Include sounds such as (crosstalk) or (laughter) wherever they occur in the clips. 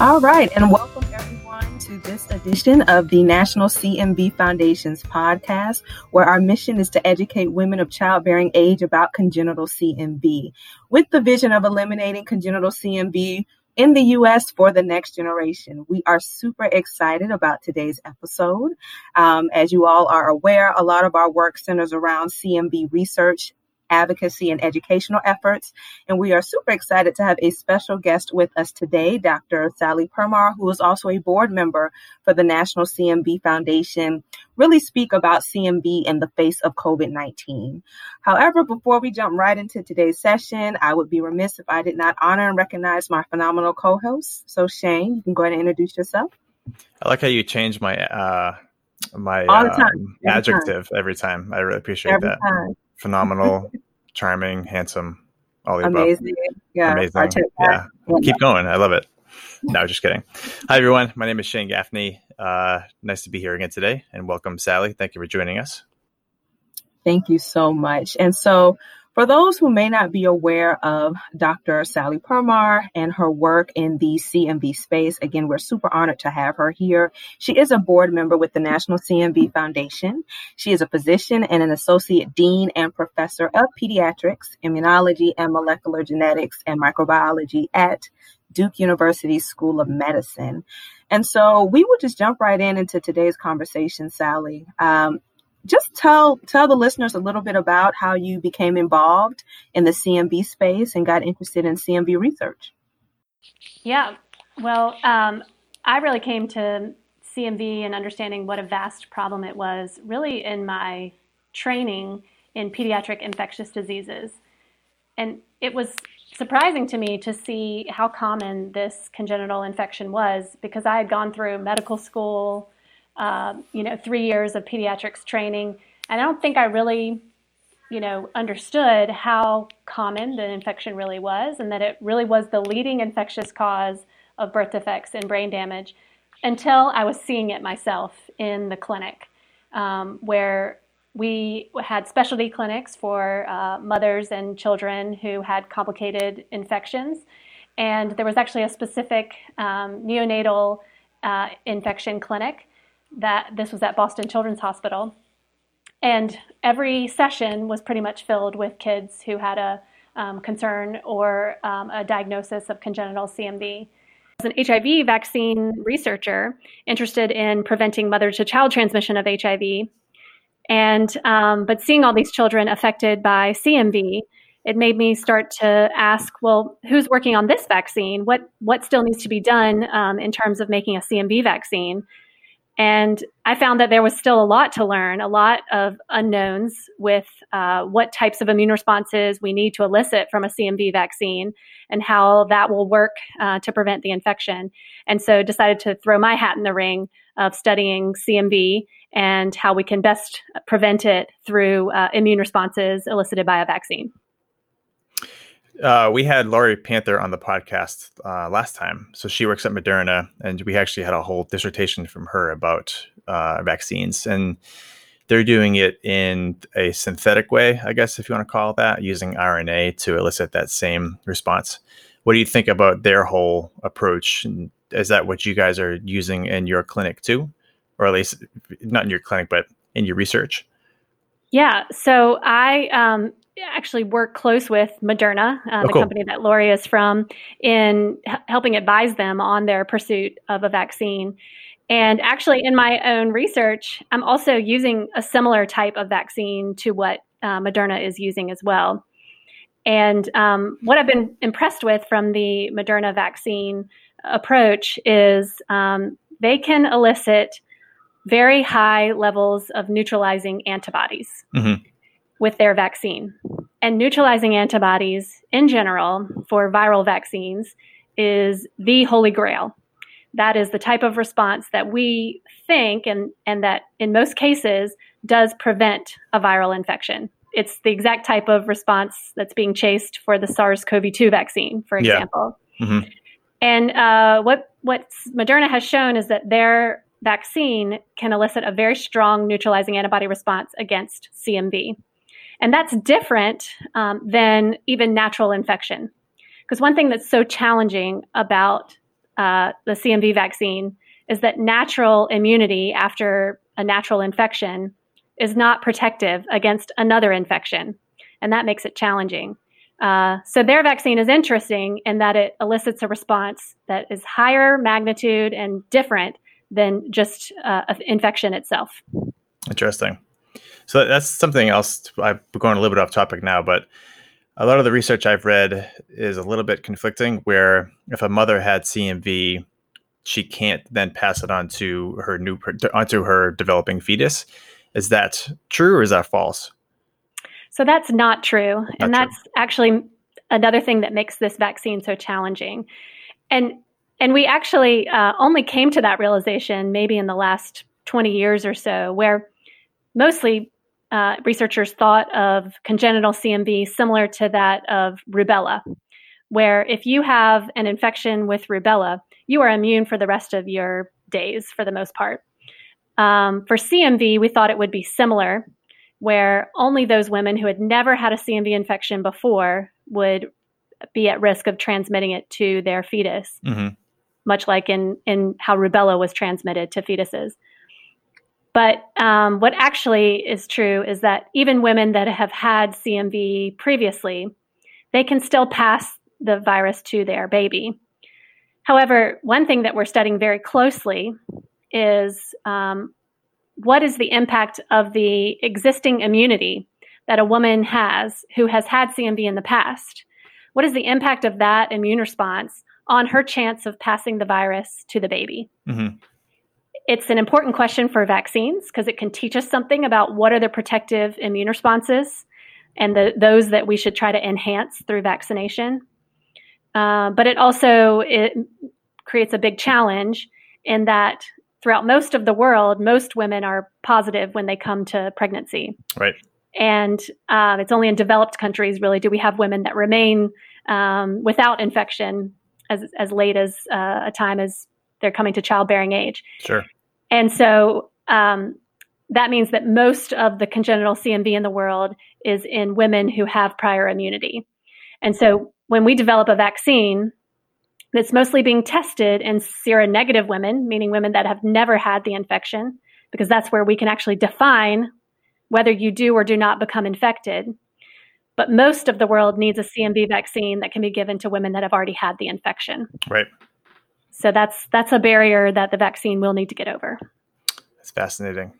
All right, and welcome everyone to this edition of the National CMV Foundation's podcast, where our mission is to educate women of childbearing age about congenital CMV with the vision of eliminating congenital CMV in the US for the next generation. We are super excited about today's episode. Um, as you all are aware, a lot of our work centers around CMV research advocacy and educational efforts. And we are super excited to have a special guest with us today, Dr. Sally Permar, who is also a board member for the National CMV Foundation, really speak about CMV in the face of COVID 19. However, before we jump right into today's session, I would be remiss if I did not honor and recognize my phenomenal co host. So, Shane, you can go ahead and introduce yourself. I like how you change my uh, my um, adjective every time. I really appreciate every that. Time phenomenal, charming, handsome, all the Amazing. above. Yeah. Amazing. Yeah. Keep going. I love it. No, just kidding. Hi, everyone. My name is Shane Gaffney. Uh, nice to be here again today and welcome, Sally. Thank you for joining us. Thank you so much. And so, for those who may not be aware of Dr. Sally Permar and her work in the CMV space, again, we're super honored to have her here. She is a board member with the National CMV Foundation. She is a physician and an associate dean and professor of pediatrics, immunology, and molecular genetics and microbiology at Duke University School of Medicine. And so we will just jump right in into today's conversation, Sally. Um, just tell tell the listeners a little bit about how you became involved in the CMV space and got interested in CMV research. Yeah, well, um, I really came to CMV and understanding what a vast problem it was really in my training in pediatric infectious diseases. And it was surprising to me to see how common this congenital infection was because I had gone through medical school, um, you know, three years of pediatrics training. And I don't think I really, you know, understood how common the infection really was and that it really was the leading infectious cause of birth defects and brain damage until I was seeing it myself in the clinic, um, where we had specialty clinics for uh, mothers and children who had complicated infections. And there was actually a specific um, neonatal uh, infection clinic that this was at Boston Children's Hospital. And every session was pretty much filled with kids who had a um, concern or um, a diagnosis of congenital CMV. As an HIV vaccine researcher interested in preventing mother to child transmission of HIV, and um, but seeing all these children affected by CMV, it made me start to ask, well, who's working on this vaccine? What what still needs to be done um, in terms of making a CMV vaccine? And I found that there was still a lot to learn, a lot of unknowns with uh, what types of immune responses we need to elicit from a CMV vaccine and how that will work uh, to prevent the infection. And so decided to throw my hat in the ring of studying CMV and how we can best prevent it through uh, immune responses elicited by a vaccine. Uh, we had Lori Panther on the podcast uh, last time. So she works at Moderna, and we actually had a whole dissertation from her about uh, vaccines. And they're doing it in a synthetic way, I guess, if you want to call it that, using RNA to elicit that same response. What do you think about their whole approach? Is that what you guys are using in your clinic too? Or at least not in your clinic, but in your research? Yeah. So I um, actually work close with Moderna, uh, oh, the cool. company that Lori is from, in h- helping advise them on their pursuit of a vaccine. And actually, in my own research, I'm also using a similar type of vaccine to what uh, Moderna is using as well. And um, what I've been impressed with from the Moderna vaccine approach is um, they can elicit very high levels of neutralizing antibodies. Mm-hmm with their vaccine. And neutralizing antibodies in general for viral vaccines is the holy grail. That is the type of response that we think and, and that in most cases does prevent a viral infection. It's the exact type of response that's being chased for the SARS CoV 2 vaccine, for example. Yeah. Mm-hmm. And uh, what, what Moderna has shown is that their vaccine can elicit a very strong neutralizing antibody response against CMV. And that's different um, than even natural infection. Because one thing that's so challenging about uh, the CMV vaccine is that natural immunity after a natural infection is not protective against another infection, and that makes it challenging. Uh, so their vaccine is interesting in that it elicits a response that is higher magnitude and different than just uh, infection itself. Interesting. So that's something else. I'm going a little bit off topic now, but a lot of the research I've read is a little bit conflicting. Where if a mother had CMV, she can't then pass it on to her new onto her developing fetus. Is that true or is that false? So that's not true, not and that's true. actually another thing that makes this vaccine so challenging. And and we actually uh, only came to that realization maybe in the last 20 years or so, where mostly uh, researchers thought of congenital CMV similar to that of rubella, where if you have an infection with rubella, you are immune for the rest of your days for the most part. Um, for CMV, we thought it would be similar, where only those women who had never had a CMV infection before would be at risk of transmitting it to their fetus, mm-hmm. much like in, in how rubella was transmitted to fetuses. But um, what actually is true is that even women that have had CMV previously, they can still pass the virus to their baby. However, one thing that we're studying very closely is um, what is the impact of the existing immunity that a woman has who has had CMV in the past? What is the impact of that immune response on her chance of passing the virus to the baby? Mm-hmm. It's an important question for vaccines because it can teach us something about what are the protective immune responses and the, those that we should try to enhance through vaccination. Uh, but it also it creates a big challenge in that throughout most of the world, most women are positive when they come to pregnancy. Right. And uh, it's only in developed countries, really, do we have women that remain um, without infection as, as late as uh, a time as they're coming to childbearing age. Sure. And so um, that means that most of the congenital CMV in the world is in women who have prior immunity. And so when we develop a vaccine that's mostly being tested in seronegative women, meaning women that have never had the infection, because that's where we can actually define whether you do or do not become infected. But most of the world needs a CMV vaccine that can be given to women that have already had the infection. Right. So that's that's a barrier that the vaccine will need to get over. That's fascinating.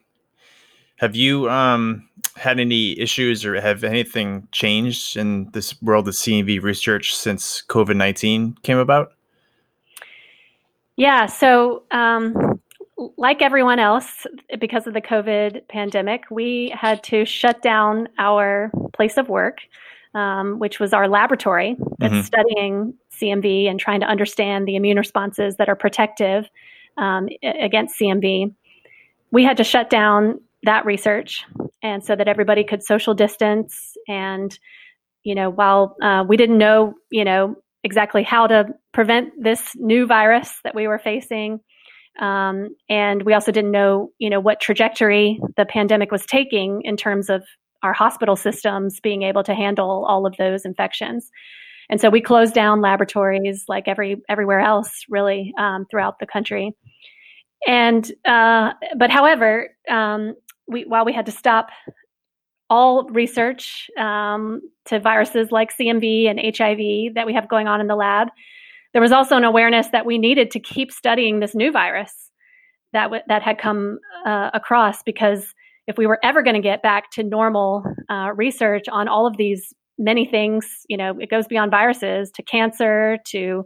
Have you um, had any issues or have anything changed in this world of CMV research since COVID 19 came about? Yeah, so um, like everyone else, because of the COVID pandemic, we had to shut down our place of work um, which was our laboratory that's mm-hmm. studying CMV and trying to understand the immune responses that are protective um, against CMV. We had to shut down that research, and so that everybody could social distance. And you know, while uh, we didn't know, you know, exactly how to prevent this new virus that we were facing. Um, and we also didn't know, you know, what trajectory the pandemic was taking in terms of our hospital systems being able to handle all of those infections. And so we closed down laboratories like every everywhere else, really, um, throughout the country. And uh, but however, um, we while we had to stop all research um, to viruses like CMV and HIV that we have going on in the lab, there was also an awareness that we needed to keep studying this new virus that w- that had come uh, across because if we were ever going to get back to normal uh, research on all of these many things, you know, it goes beyond viruses to cancer to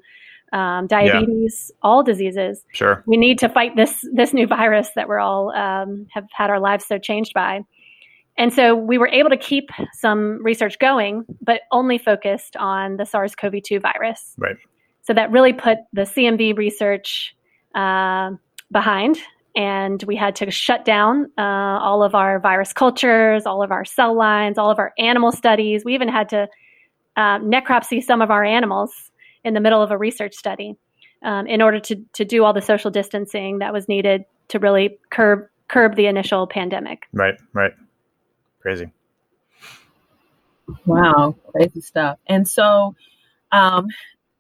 um, diabetes, yeah. all diseases. Sure, we need to fight this this new virus that we're all um, have had our lives so changed by. And so we were able to keep some research going, but only focused on the SARS-CoV-2 virus. Right. So that really put the CMV research uh, behind and we had to shut down uh, all of our virus cultures, all of our cell lines, all of our animal studies. We even had to uh, necropsy some of our animals in the middle of a research study um, in order to, to do all the social distancing that was needed to really curb curb the initial pandemic. Right, right. Crazy. Wow, crazy stuff. And so, um,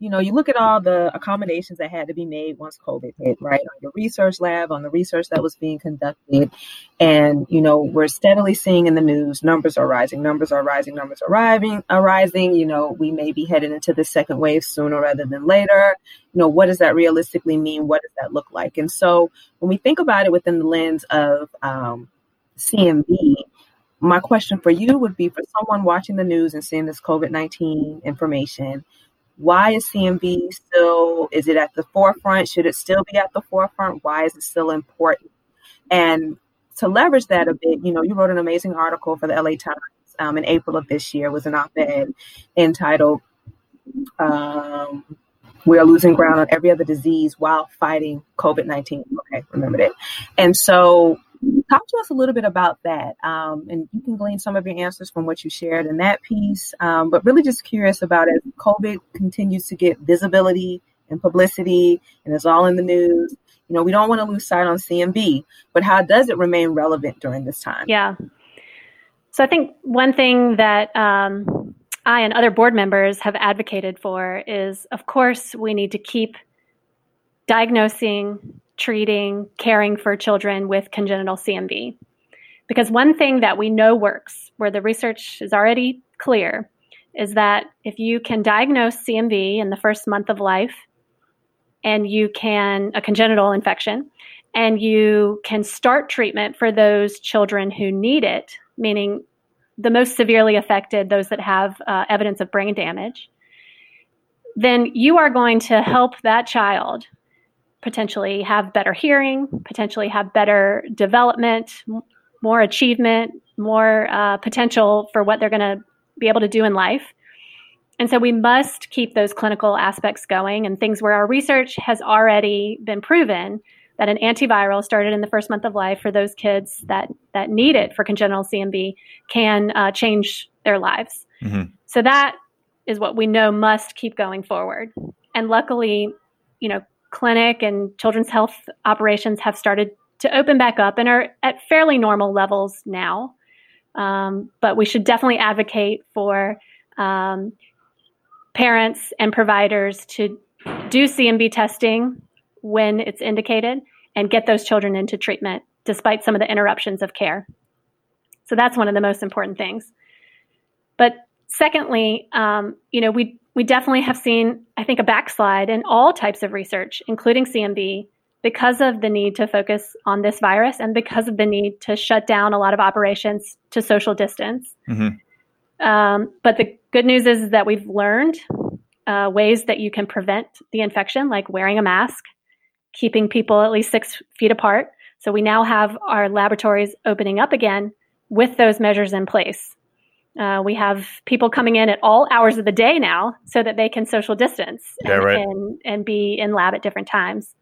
you know, you look at all the accommodations that had to be made once COVID hit, right? On your research lab, on the research that was being conducted. And, you know, we're steadily seeing in the news numbers are rising, numbers are rising, numbers are rising. You know, we may be headed into the second wave sooner rather than later. You know, what does that realistically mean? What does that look like? And so when we think about it within the lens of um, CMV, my question for you would be for someone watching the news and seeing this COVID 19 information why is CMV still, is it at the forefront? Should it still be at the forefront? Why is it still important? And to leverage that a bit, you know, you wrote an amazing article for the LA Times um, in April of this year, was an op-ed entitled um, "We Are Losing Ground on Every Other Disease While Fighting COVID-19." Okay, remember that. And so Talk to us a little bit about that. Um, and you can glean some of your answers from what you shared in that piece. Um, but really just curious about as COVID continues to get visibility and publicity and it's all in the news. You know, we don't want to lose sight on CMV, but how does it remain relevant during this time? Yeah. So I think one thing that um, I and other board members have advocated for is, of course, we need to keep diagnosing, treating, caring for children with congenital CMV. Because one thing that we know works, where the research is already clear, is that if you can diagnose CMV in the first month of life, and you can, a congenital infection, and you can start treatment for those children who need it, meaning the most severely affected, those that have uh, evidence of brain damage, then you are going to help that child potentially have better hearing, potentially have better development, more achievement, more uh, potential for what they're going to be able to do in life. And so we must keep those clinical aspects going and things where our research has already been proven that an antiviral started in the first month of life for those kids that, that need it for congenital CMV can uh, change their lives. Mm-hmm. So that is what we know must keep going forward. And luckily, you know, clinic and children's health operations have started to open back up and are at fairly normal levels now. Um, but we should definitely advocate for um, parents and providers to do CMV testing when it's indicated and get those children into treatment despite some of the interruptions of care. So that's one of the most important things. But secondly, um, you know, we we definitely have seen, I think, a backslide in all types of research, including CMV, because of the need to focus on this virus and because of the need to shut down a lot of operations to social distance. Mm-hmm. Um, but the good news is that we've learned uh, ways that you can prevent the infection, like wearing a mask, keeping people at least six feet apart. So we now have our laboratories opening up again with those measures in place. Uh, we have people coming in at all hours of the day now so that they can social distance and, yeah, right. and, and be in lab at different times.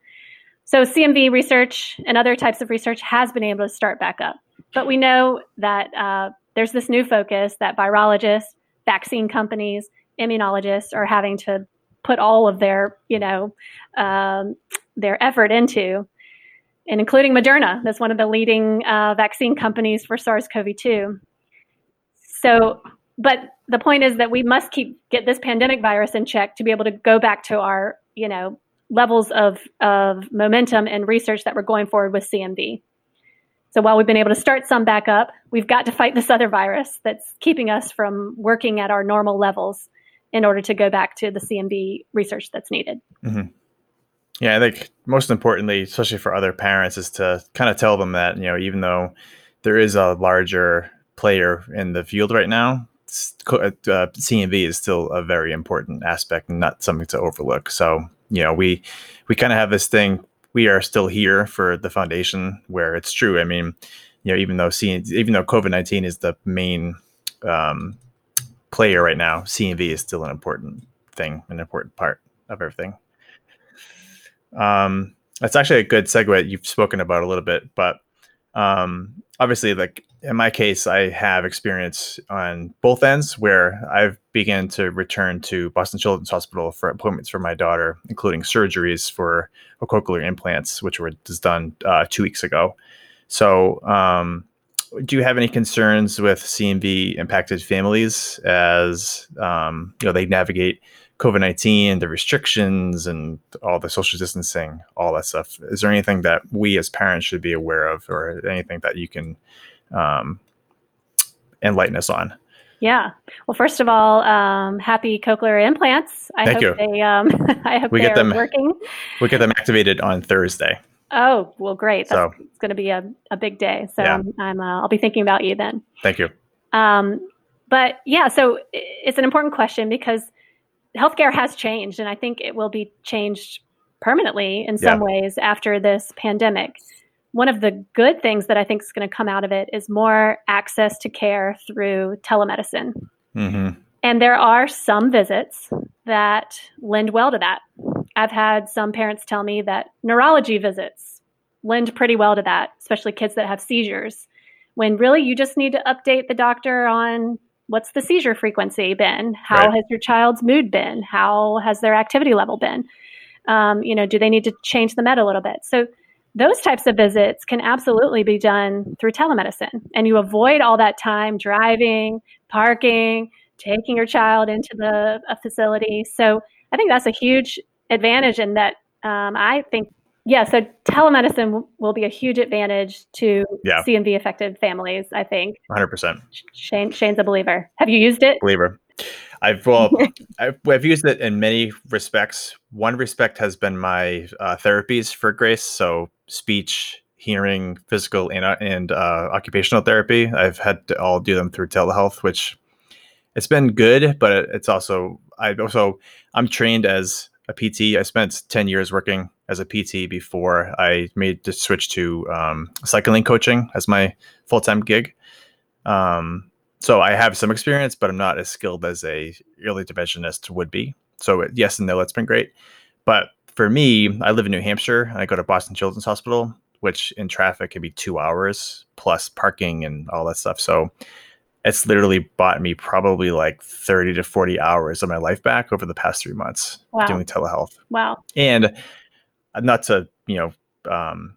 So CMV research and other types of research has been able to start back up. But we know that uh, there's this new focus that virologists, vaccine companies, immunologists are having to put all of their, you know, um, their effort into, and including Moderna, that's one of the leading uh, vaccine companies for SARS-CoV-2. So, but the point is that we must keep get this pandemic virus in check to be able to go back to our, you know, levels of of momentum and research that we're going forward with CMV. So while we've been able to start some back up, we've got to fight this other virus that's keeping us from working at our normal levels in order to go back to the CMV research that's needed. Mm-hmm. Yeah, I think most importantly, especially for other parents, is to kind of tell them that you know even though there is a larger player in the field right now, uh, CMV is still a very important aspect and not something to overlook. So, you know, we we kind of have this thing. We are still here for the foundation where it's true. I mean, you know, even though CN, even though COVID nineteen is the main um, player right now, CMV is still an important thing, an important part of everything. Um, that's actually a good segue you've spoken about a little bit, but um, obviously, like in my case, I have experience on both ends where I've begun to return to Boston Children's Hospital for appointments for my daughter, including surgeries for cochlear implants, which were just done uh, two weeks ago. So, um, do you have any concerns with CMV impacted families as um, you know they navigate COVID 19, the restrictions, and all the social distancing, all that stuff. Is there anything that we as parents should be aware of, or anything that you can um, enlighten us on? Yeah. Well, first of all, um, happy cochlear implants. I Thank hope you. they, um, (laughs) I hope We get they're them- working. We get them activated on Thursday. Oh, well, great. That's So- it's going to be a, a big day. So Yeah. I'm, I'm uh, I'll be thinking about you then. Thank you. Um, but yeah, so it's an important question because healthcare has changed, and I think it will be changed permanently in some ways after this pandemic. One of the good things that I think is going to come out of it is more access to care through telemedicine. hmm And there are some visits that lend well to that. I've had some parents tell me that neurology visits lend pretty well to that, especially kids that have seizures, when really you just need to update the doctor on what's the seizure frequency been? How Right. has your child's mood been? How has their activity level been? Um, you know, do they need to change the med a little bit? So those types of visits can absolutely be done through telemedicine, and you avoid all that time driving, parking, taking your child into the a facility. So I think that's a huge advantage, and that um, I think yeah. So telemedicine w- will be a huge advantage to Yeah. CMV affected families. I think 100%. Shane Shane's a believer. Have you used it? believer. I've well, (laughs) I've, I've used it in many respects. One respect has been my uh, therapies for Grace, so speech, hearing, physical, and uh, and uh, occupational therapy. I've had to all do them through telehealth, which it's been good, but it's also I also I'm trained as a PT. I spent ten years working as a PT before I made the switch to um, cycling coaching as my full time gig. Um, so I have some experience, but I'm not as skilled as a early interventionist would be. So yes and no, it's been great. But for me, I live in New Hampshire and I go to Boston Children's Hospital, which in traffic can be two hours plus parking and all that stuff. So it's literally bought me probably like 30 to 40 hours of my life back over the past three months Wow. doing telehealth Wow. and uh, not to you know um,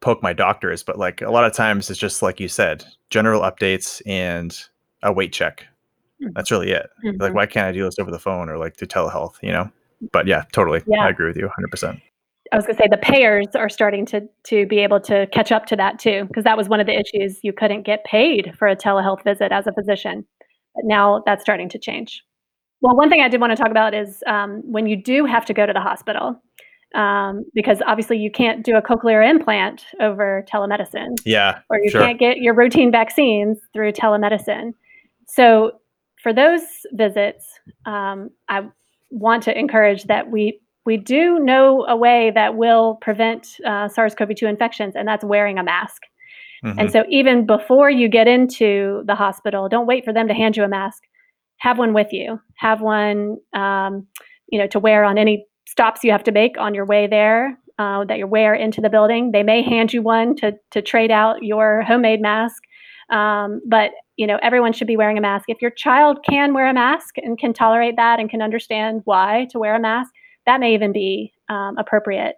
poke my doctors but like a lot of times it's just like you said general updates and a weight check Mhm. that's really it like Mhm. why can't i do this over the phone or like through telehealth you know but yeah totally Yeah. i agree with you 100% I was going to say the payers are starting to to be able to catch up to that too, because that was one of the issues. You couldn't get paid for a telehealth visit as a physician, but now that's starting to change. Well, one thing I did want to talk about is um, when you do have to go to the hospital, um, because obviously you can't do a cochlear implant over telemedicine yeah or you Sure. can't get your routine vaccines through telemedicine. So, for those visits, um, I want to encourage that we we do know a way that will prevent uh, SARS-CoV-2 infections, and that's wearing a mask. Mhm. And so, even before you get into the hospital, don't wait for them to hand you a mask. Have one with you. Have one, um, you know, to wear on any stops you have to make on your way there. Uh, that you wear into the building. They may hand you one to to trade out your homemade mask. Um, but you know, everyone should be wearing a mask. If your child can wear a mask and can tolerate that and can understand why to wear a mask, that may even be um, appropriate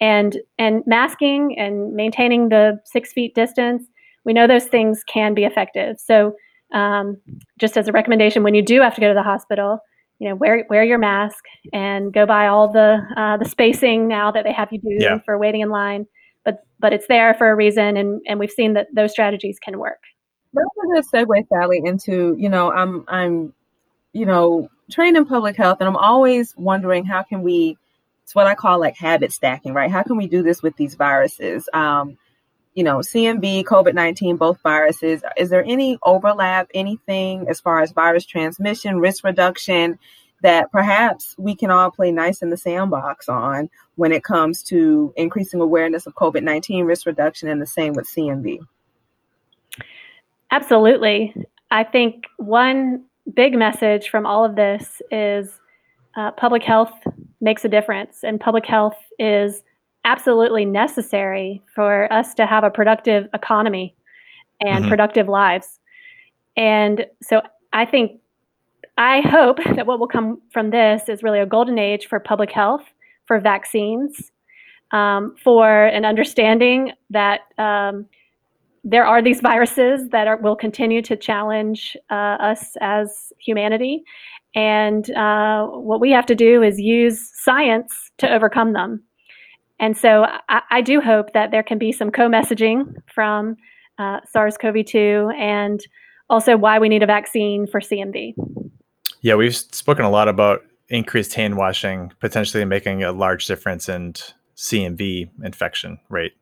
and and masking and maintaining the six feet distance we know those things can be effective so um, just as a recommendation when you do have to go to the hospital you know wear wear your mask and go by all the uh, the spacing now that they have you do Yeah. for waiting in line but but it's there for a reason and and we've seen that those strategies can work That's a good segue, Sally, into you know I'm I'm you know trained in public health, and I'm always wondering how can we it's what I call like habit stacking, right? How can we do this with these viruses? Um, you know, CMV, COVID 19, both viruses. Is there any overlap, anything as far as virus transmission, risk reduction that perhaps we can all play nice in the sandbox on when it comes to increasing awareness of COVID 19 risk reduction and the same with CMV? Absolutely. I think one big message from all of this is uh, public health makes a difference, and public health is absolutely necessary for us to have a productive economy and Mhm. productive lives. And so I think, I hope (laughs) that what will come from this is really a golden age for public health, for vaccines, um, for an understanding that. Um, there are these viruses that are, will continue to challenge uh, us as humanity, And uh, what we have to do is use science to overcome them. And so I, I do hope that there can be some co messaging from uh, SARS CoV 2 and also why we need a vaccine for CMV. Yeah, we've spoken a lot about increased hand washing potentially making a large difference in CMV infection rate,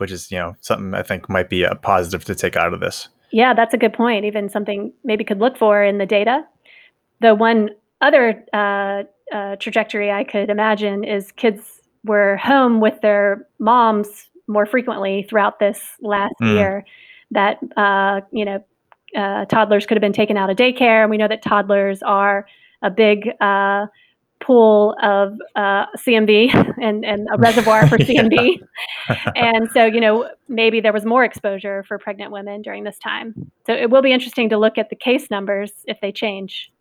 which is, you know, something I think might be a positive to take out of this. Yeah, that's a good point. Even something maybe could look for in the data. The one other uh, uh, trajectory I could imagine is kids were home with their moms more frequently throughout this last mm. year. That uh, you know, uh, toddlers could have been taken out of daycare, and we know that toddlers are a big uh, pool of uh, CMV (laughs) and, and a reservoir for (laughs) CMV. (laughs) and so, you know, maybe there was more exposure for pregnant women during this time. So it will be interesting to look at the case numbers if they change.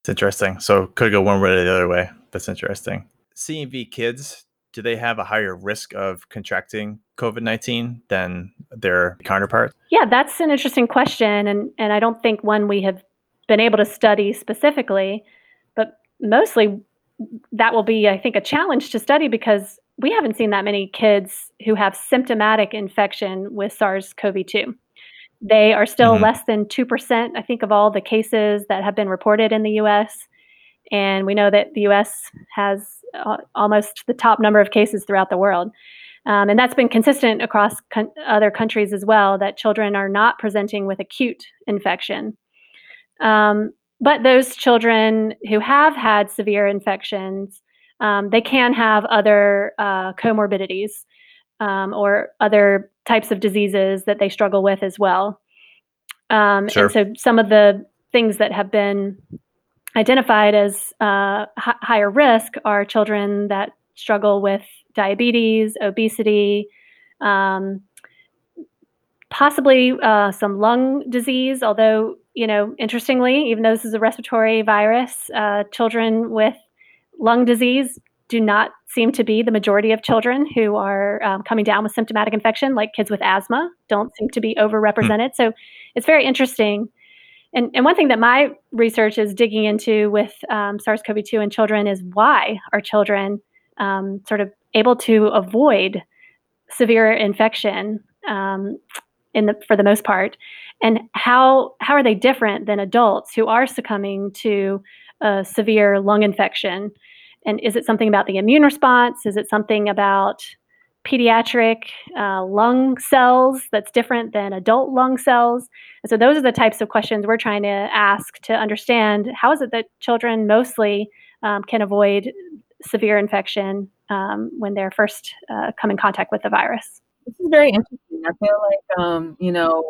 It's interesting. So could go one way or the other way. That's interesting. CMV kids, do they have a higher risk of contracting COVID 19 than their counterparts? Yeah, that's an interesting question. And, and I don't think one we have been able to study specifically, mostly that will be, I think, a challenge to study because we haven't seen that many kids who have symptomatic infection with SARS CoV 2. They are still mm-hmm. less than 2%, I think, of all the cases that have been reported in the US. And we know that the US has uh, almost the top number of cases throughout the world. Um, and that's been consistent across con- other countries as well that children are not presenting with acute infection. Um, but those children who have had severe infections, um, they can have other uh, comorbidities um, or other types of diseases that they struggle with as well. Um, sure. And so some of the things that have been identified as uh, h- higher risk are children that struggle with diabetes, obesity, um, possibly uh, some lung disease, although you know, interestingly, even though this is a respiratory virus, uh, children with lung disease do not seem to be the majority of children who are um, coming down with symptomatic infection, like kids with asthma don't seem to be overrepresented. Hmm. So it's very interesting. And, and one thing that my research is digging into with um, SARS CoV 2 in children is why are children um, sort of able to avoid severe infection um, in the, for the most part? and how how are they different than adults who are succumbing to a severe lung infection? And is it something about the immune response? Is it something about pediatric uh, lung cells that's different than adult lung cells? And so those are the types of questions we're trying to ask to understand how is it that children mostly um, can avoid severe infection um, when they're first uh, come in contact with the virus this is very interesting i feel like um, you know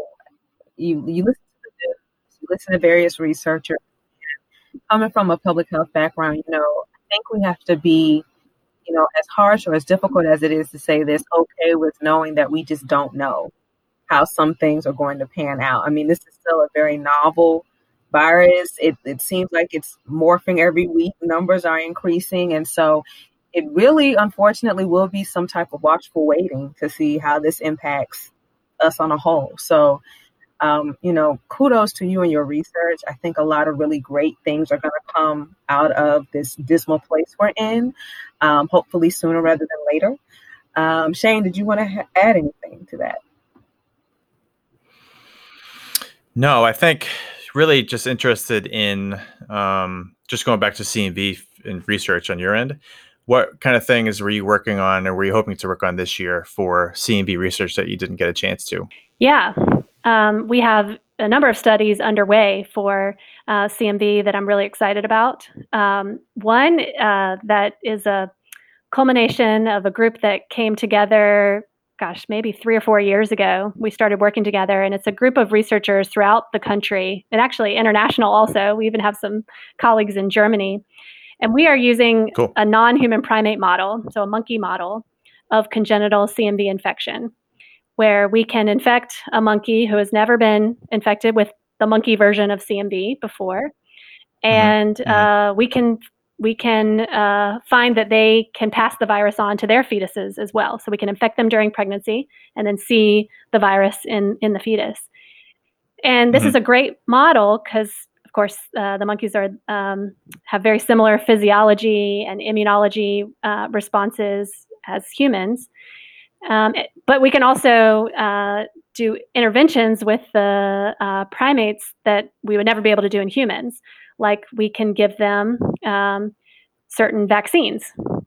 you you listen to you listen to various researchers. Coming from a public health background, you know, I think we have to be, you know, as harsh or as difficult as it is to say this, okay with knowing that we just don't know how some things are going to pan out. I mean, this is still a very novel virus. It, it seems like it's morphing every week. Numbers are increasing. And so it really, unfortunately, will be some type of watchful waiting to see how this impacts us on a whole. So um, you know, kudos to you and your research. I think a lot of really great things are going to come out of this dismal place we're in, um, hopefully sooner rather than later. Um, Shane, did you want to ha- add anything to that? No, I think really just interested in um, just going back to CMV and research on your end. What kind of things were you working on or were you hoping to work on this year for CMV research that you didn't get a chance to? Yeah, um, we have a number of studies underway for uh, CMV that I'm really excited about. Um, one uh, that is a culmination of a group that came together, gosh, maybe three or four years ago. We started working together, and it's a group of researchers throughout the country, and actually international also. We even have some colleagues in Germany. And we are using cool. a non human primate model, so a monkey model of congenital CMV infection where we can infect a monkey who has never been infected with the monkey version of CMV before, mm-hmm. and mm-hmm. uh, we can we can uh, find that they can pass the virus on to their fetuses as well. So we can infect them during pregnancy and then see the virus in in the fetus. And this mm-hmm. is a great model because, of course, uh, the monkeys are um, have very similar physiology and immunology uh, responses as humans. Um, but we can also uh, do interventions with the uh, primates that we would never be able to do in humans. Like we can give them um, certain vaccines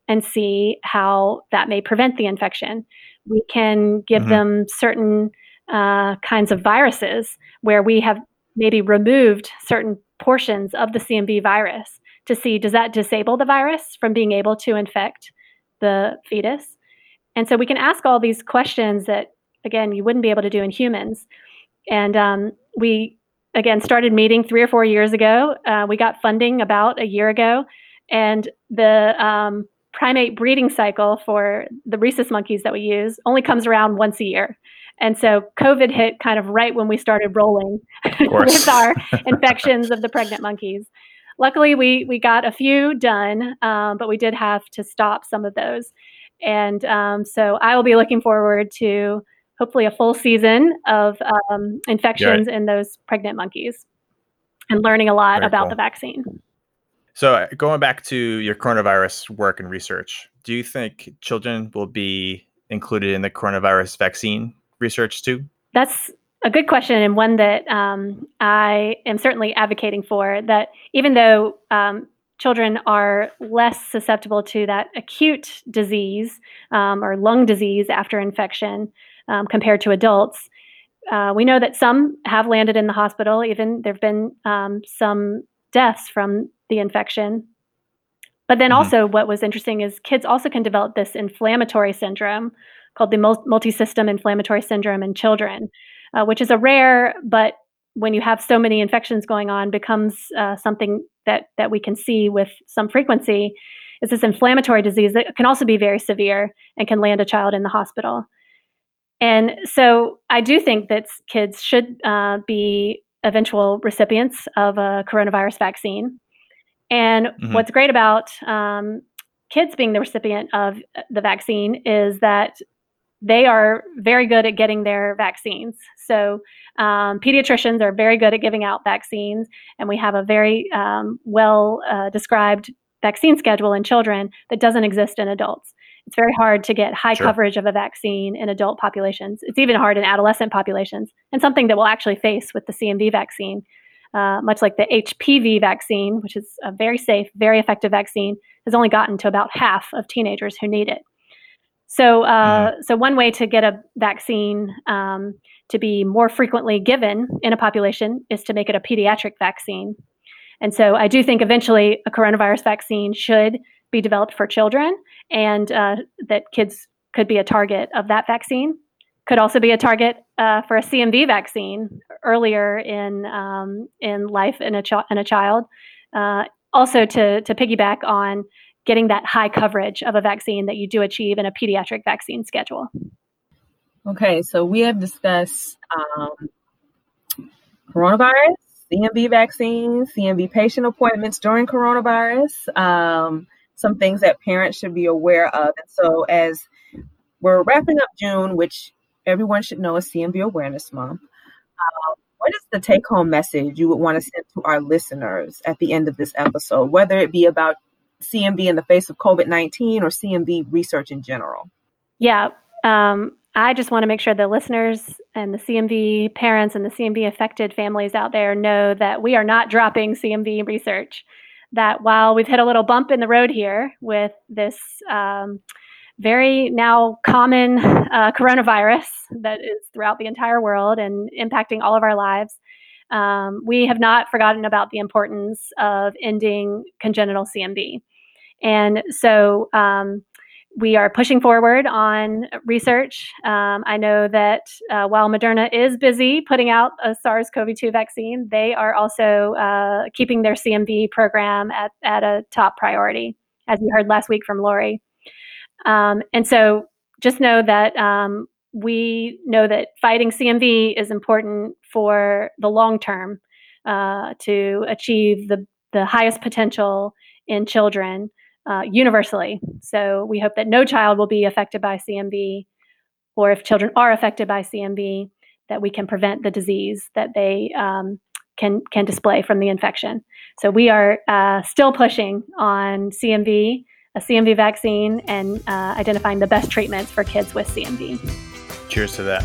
and see how that may prevent the infection. We can give mm-hmm. them certain uh, kinds of viruses where we have maybe removed certain portions of the CMV virus to see does that disable the virus from being able to infect the fetus. And so we can ask all these questions that, again, you wouldn't be able to do in humans. And um, we, again, started meeting three or four years ago. Uh, we got funding about a year ago. And the um, primate breeding cycle for the rhesus monkeys that we use only comes around once a year. And so COVID hit kind of right when we started rolling (laughs) with our (laughs) infections of the pregnant monkeys. Luckily, we we got a few done, um, but we did have to stop some of those. And um, so I will be looking forward to hopefully a full season of um, infections right. in those pregnant monkeys and learning a lot Very about cool. the vaccine. So, uh, going back to your coronavirus work and research, do you think children will be included in the coronavirus vaccine research too? That's a good question, and one that um, I am certainly advocating for. That even though um, children are less susceptible to that acute disease um, or lung disease after infection um, compared to adults, uh, we know that some have landed in the hospital. Even there have been um, some deaths from the infection. But then mm-hmm. also, what was interesting is kids also can develop this inflammatory syndrome called the multi- multisystem inflammatory syndrome in children, uh, which is a rare but when you have so many infections going on becomes uh, something that that we can see with some frequency is this inflammatory disease that can also be very severe and can land a child in the hospital and so i do think that kids should uh, be eventual recipients of a coronavirus vaccine and mm-hmm. what's great about um, kids being the recipient of the vaccine is that they are very good at getting their vaccines. So, um, pediatricians are very good at giving out vaccines, and we have a very um, well uh, described vaccine schedule in children that doesn't exist in adults. It's very hard to get high sure. coverage of a vaccine in adult populations. It's even hard in adolescent populations, and something that we'll actually face with the CMV vaccine. Uh, much like the HPV vaccine, which is a very safe, very effective vaccine, has only gotten to about half of teenagers who need it. So, uh, mm-hmm. so one way to get a vaccine um, to be more frequently given in a population is to make it a pediatric vaccine. And so, I do think eventually a coronavirus vaccine should be developed for children, and uh, that kids could be a target of that vaccine. Could also be a target uh, for a CMV vaccine earlier in um, in life in a, ch- in a child. Uh, also, to to piggyback on getting that high coverage of a vaccine that you do achieve in a pediatric vaccine schedule. Okay, so we have discussed um, coronavirus, CMV vaccines, CMV patient appointments during coronavirus, um, some things that parents should be aware of. And so, as we're wrapping up June, which everyone should know is CMV Awareness Month, uh, what is the take home message you would want to send to our listeners at the end of this episode, whether it be about CMV in the face of COVID 19 or CMV research in general? Yeah. Um, I just want to make sure the listeners and the CMV parents and the CMV affected families out there know that we are not dropping CMV research. That while we've hit a little bump in the road here with this um, very now common uh, coronavirus that is throughout the entire world and impacting all of our lives, um, we have not forgotten about the importance of ending congenital CMV. And so um, we are pushing forward on research. Um, I know that uh, while Moderna is busy putting out a SARS CoV 2 vaccine, they are also uh, keeping their CMV program at, at a top priority, as you heard last week from Lori. Um, and so just know that um, we know that fighting CMV is important for the long term uh, to achieve the, the highest potential in children uh, universally. So we hope that no child will be affected by CMV, or if children are affected by CMV, that we can prevent the disease that they um, can can display from the infection. So we are uh, still pushing on CMV, a CMV vaccine, and uh, identifying the best treatments for kids with CMV. Cheers to that.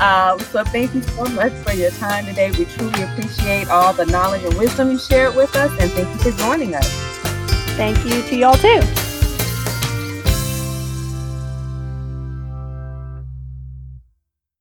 Um, so thank you so much for your time today. We truly appreciate all the knowledge and wisdom you shared with us, and thank you for joining us. Thank you to y'all too.